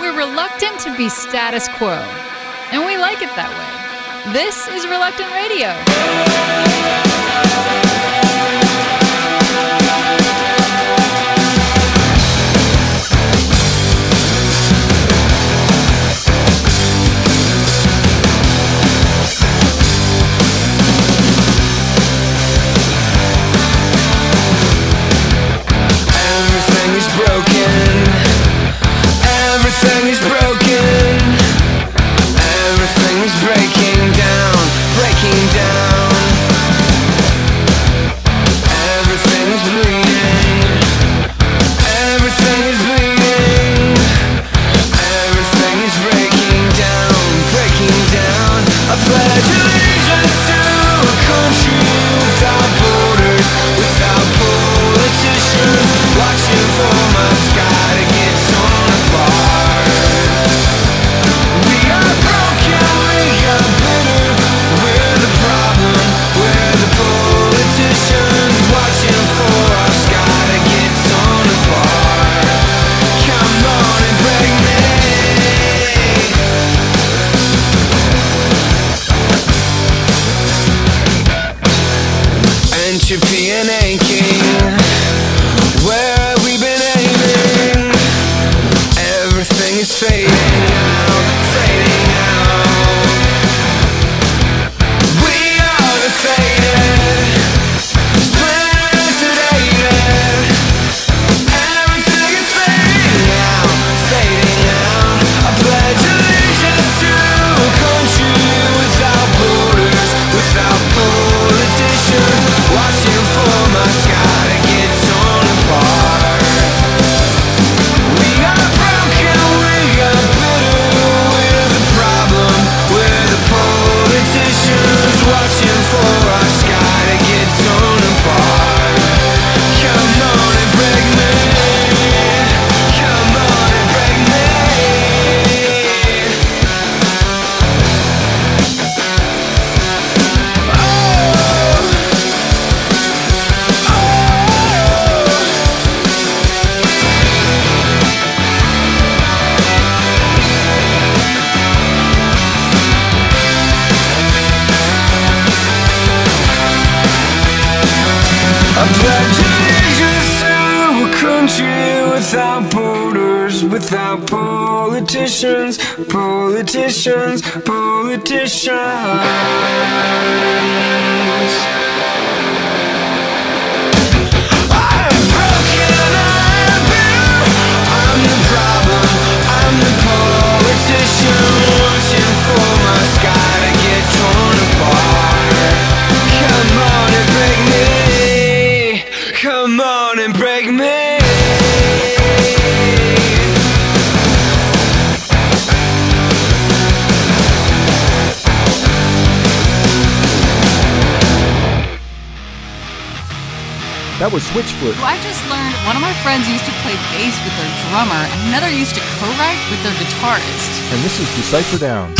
We're reluctant to be status quo, and we like it that way. This is Reluctant Radio. politicians, politicians, politicians. I'm the problem, I'm the politician watching for That was Switchfoot. I just learned one of my friends used to play bass with their drummer, and another used to co-write with their guitarist. And this is Decyfer Down.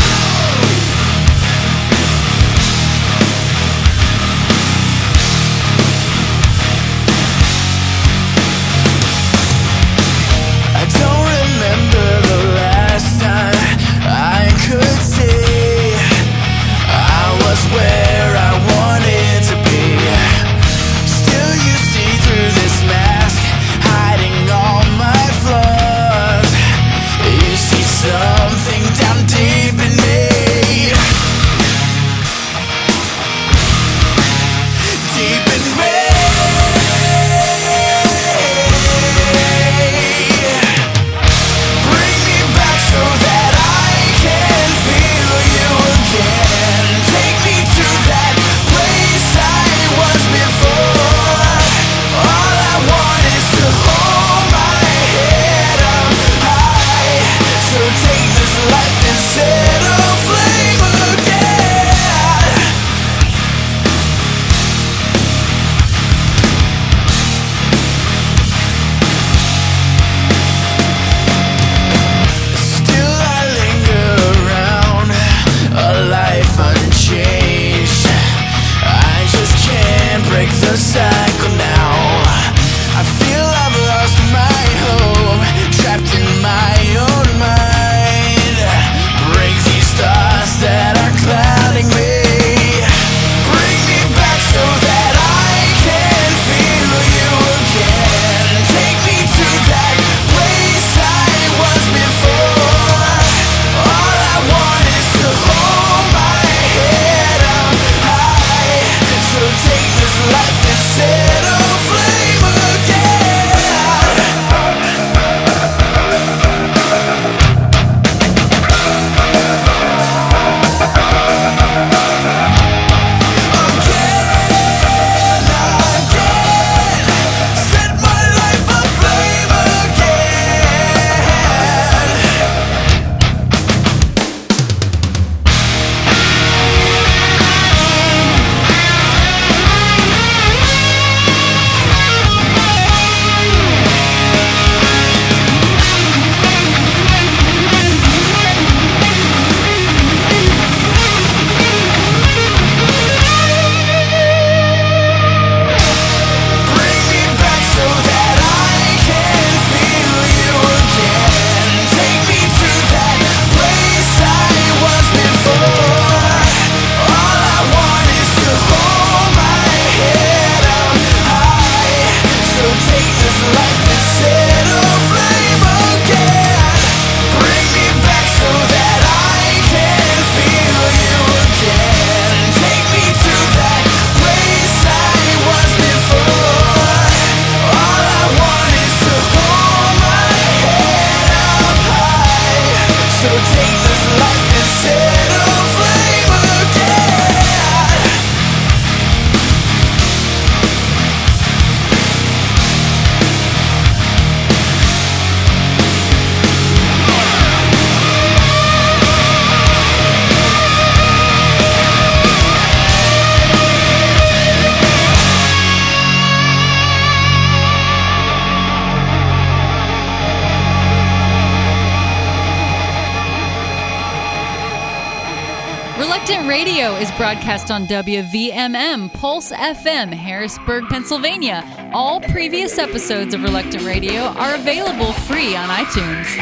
Broadcast on WVMM, Pulse FM, Harrisburg, Pennsylvania. All previous episodes of Reluctant Radio are available free on iTunes.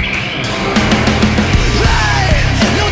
No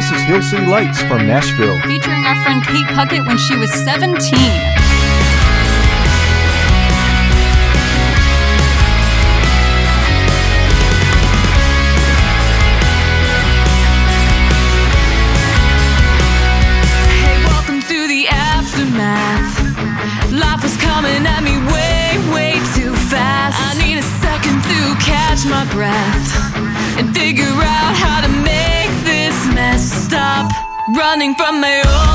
This is Hill City Lights from Nashville, featuring our friend Kate Puckett when she was 17. running from my own.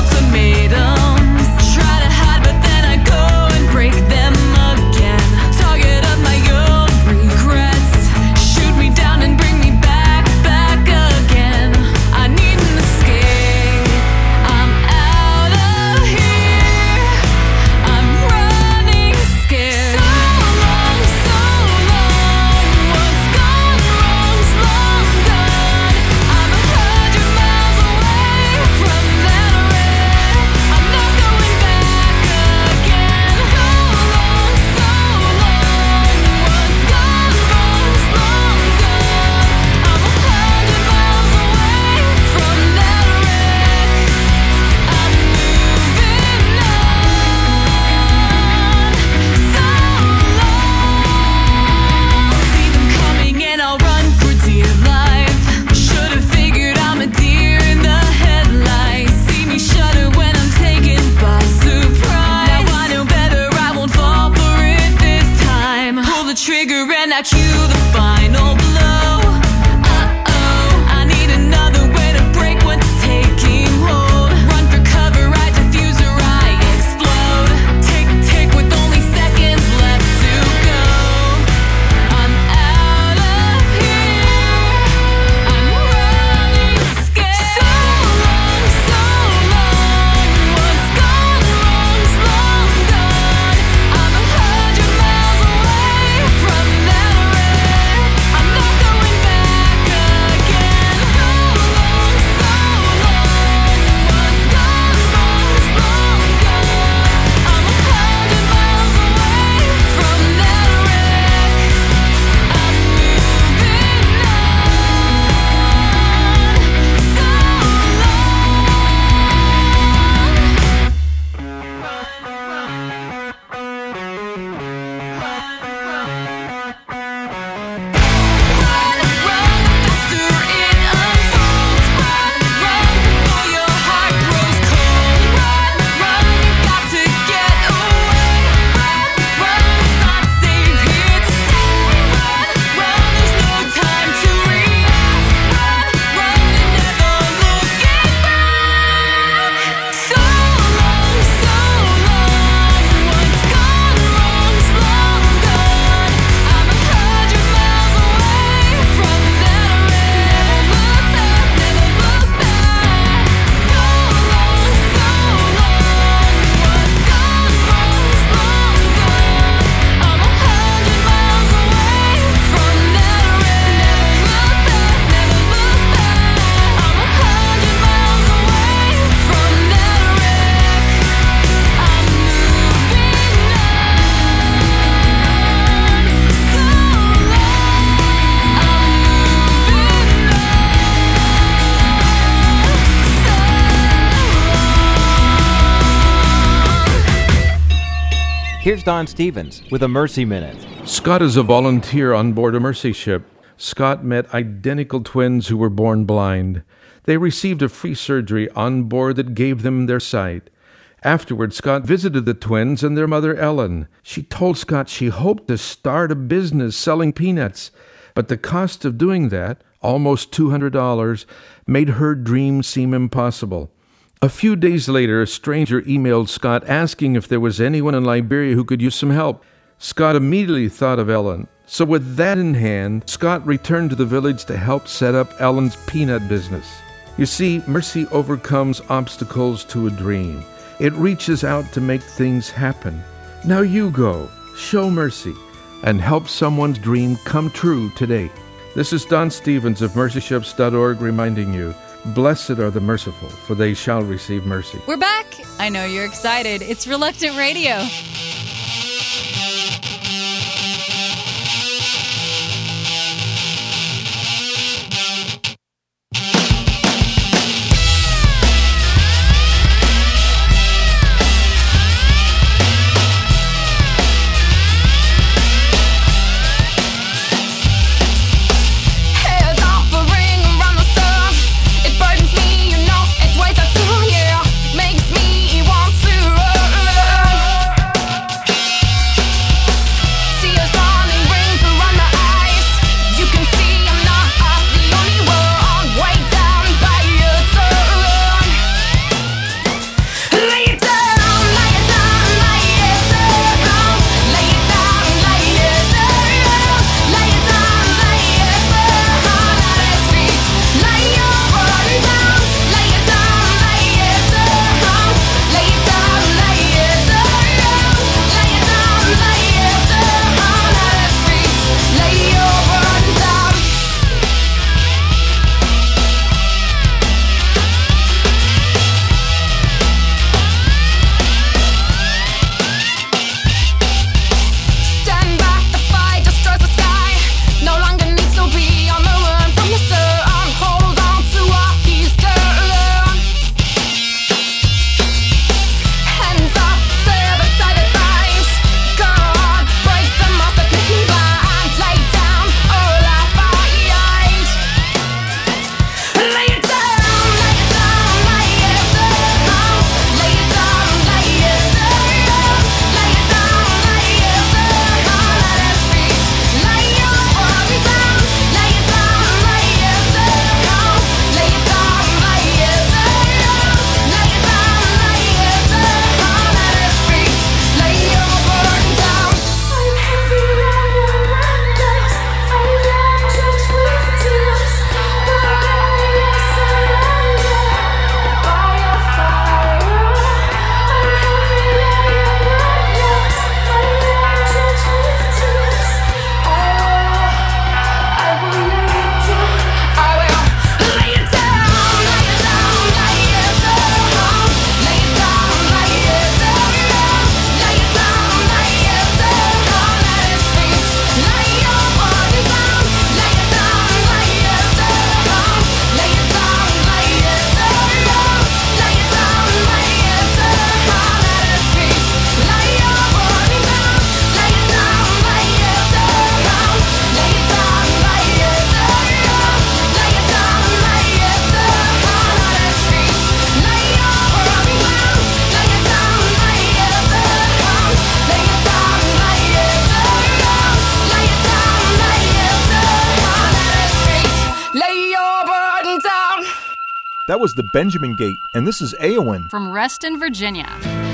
Here's Don Stevens with a Mercy Minute. Scott is a volunteer on board a mercy ship. Scott met identical twins who were born blind. They received a free surgery on board that gave them their sight. Afterward, Scott visited the twins and their mother Ellen. She told Scott she hoped to start a business selling peanuts, but the cost of doing that, almost $200, made her dream seem impossible. A few days later, a stranger emailed Scott asking if there was anyone in Liberia who could use some help. Scott immediately thought of Ellen. So, with that in hand, Scott returned to the village to help set up Ellen's peanut business. You see, mercy overcomes obstacles to a dream. It reaches out to make things happen. Now you go, show mercy, and help someone's dream come true today. This is Don Stevens of mercyships.org reminding you Blessed are the merciful, for they shall receive mercy. We're back. I know you're excited. It's Reluctant Radio. That was the Benjamin Gate, and this is Aowen. From Reston, Virginia.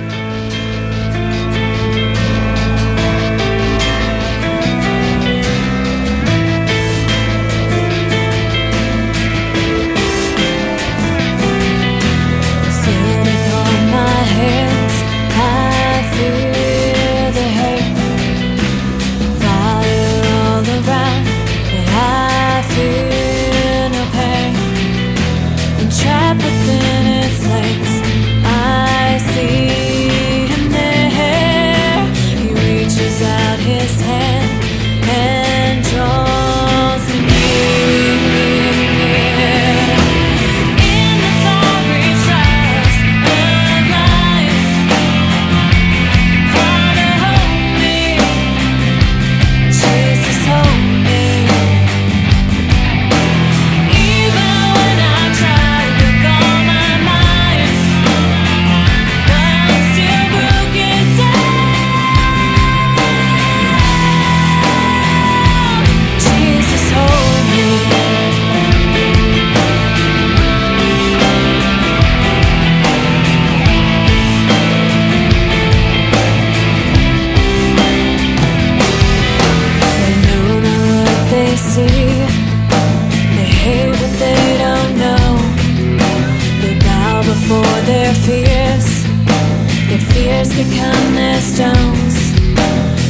Their fears become their stones.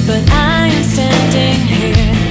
But I am standing here.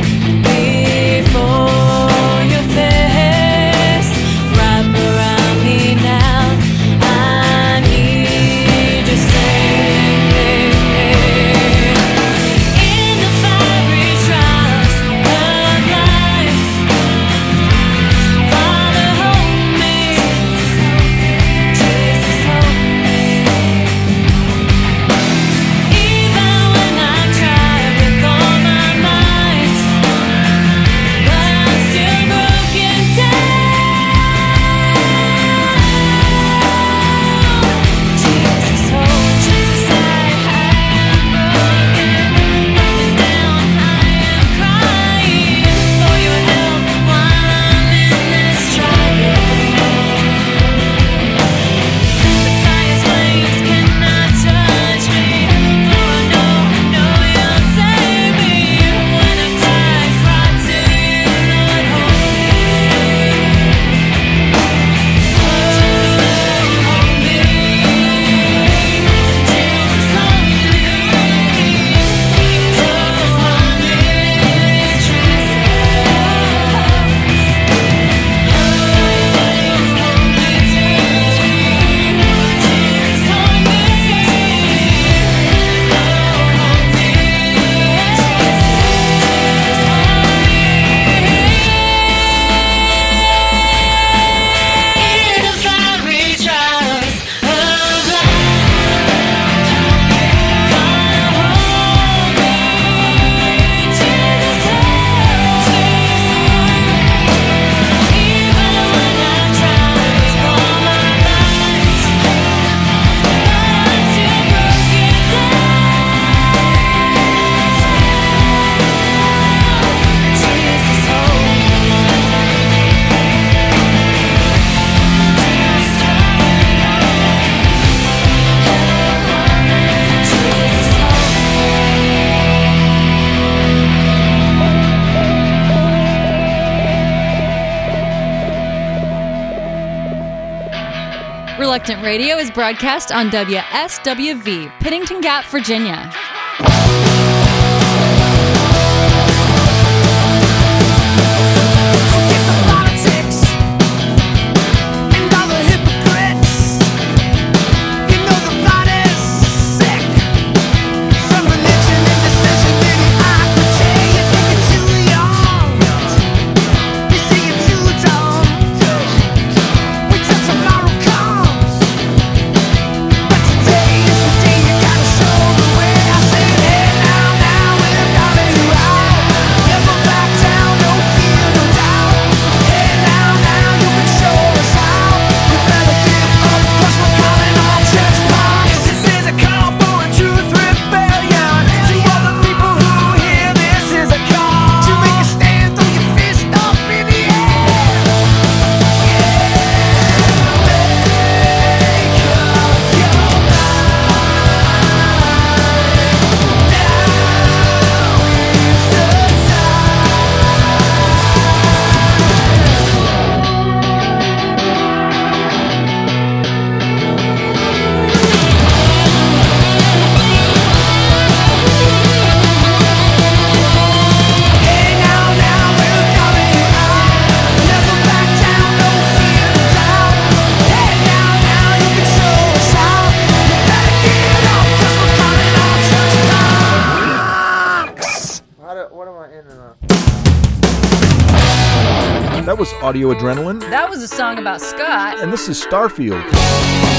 Expectant Radio is broadcast on WSWV, Pennington Gap, Virginia. Audio Adrenaline. That was a song about Scott. And this is Starfield.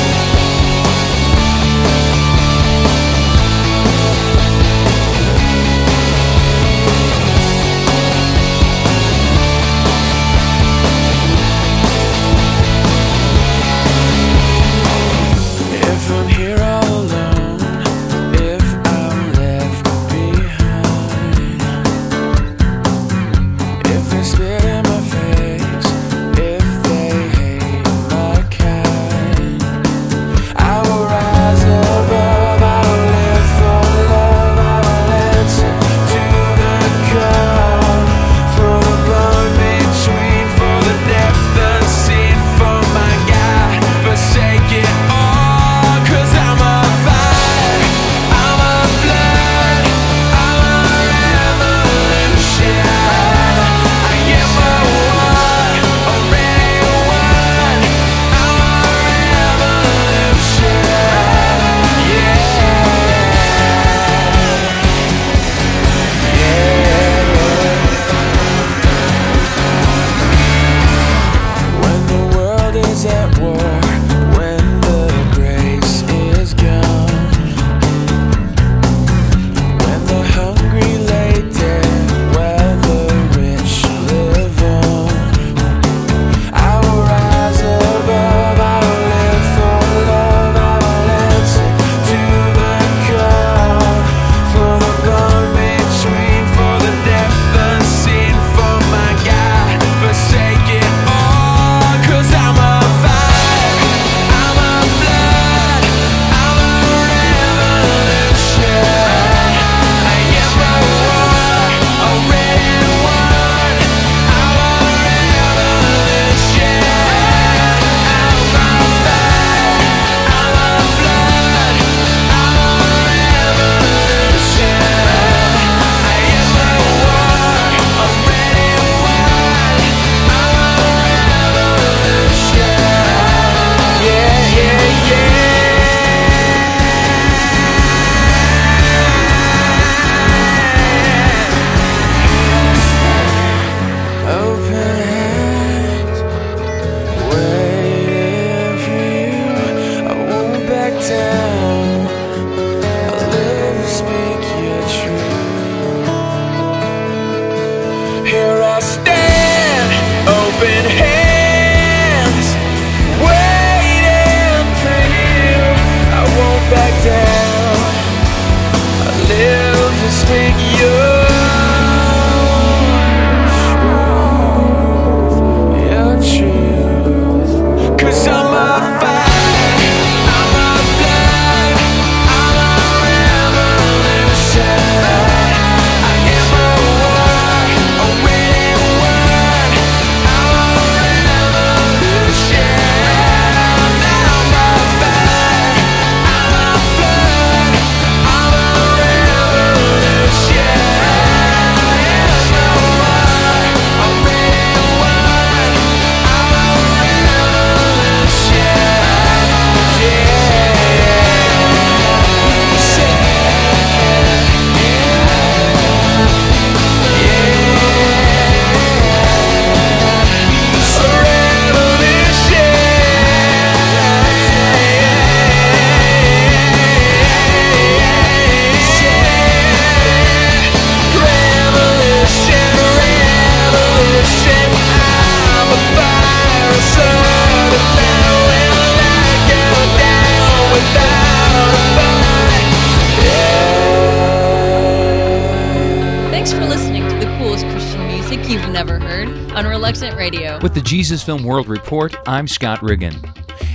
With the Jesus Film World Report, I'm Scott Riggin.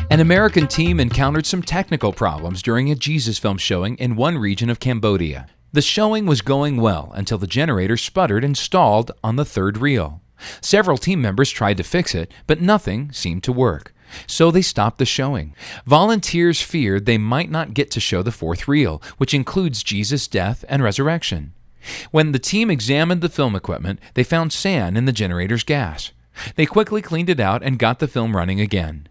An American team encountered some technical problems during a Jesus film showing in one region of Cambodia. The showing was going well until the generator sputtered and stalled on the third reel. Several team members tried to fix it, but nothing seemed to work. So they stopped the showing. Volunteers feared they might not get to show the fourth reel, which includes Jesus' death and resurrection. When the team examined the film equipment, they found sand in the generator's gas. They quickly cleaned it out and got the film running again.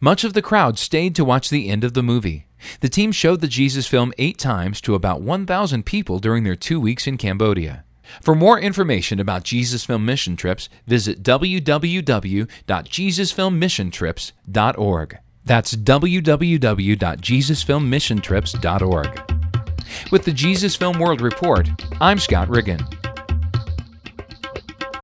Much of the crowd stayed to watch the end of the movie. The team showed the Jesus film eight times to about 1,000 people during their two weeks in Cambodia. For more information about Jesus Film Mission Trips, visit www.jesusfilmmissiontrips.org. That's www.jesusfilmmissiontrips.org. With the Jesus Film World Report, I'm Scott Riggin.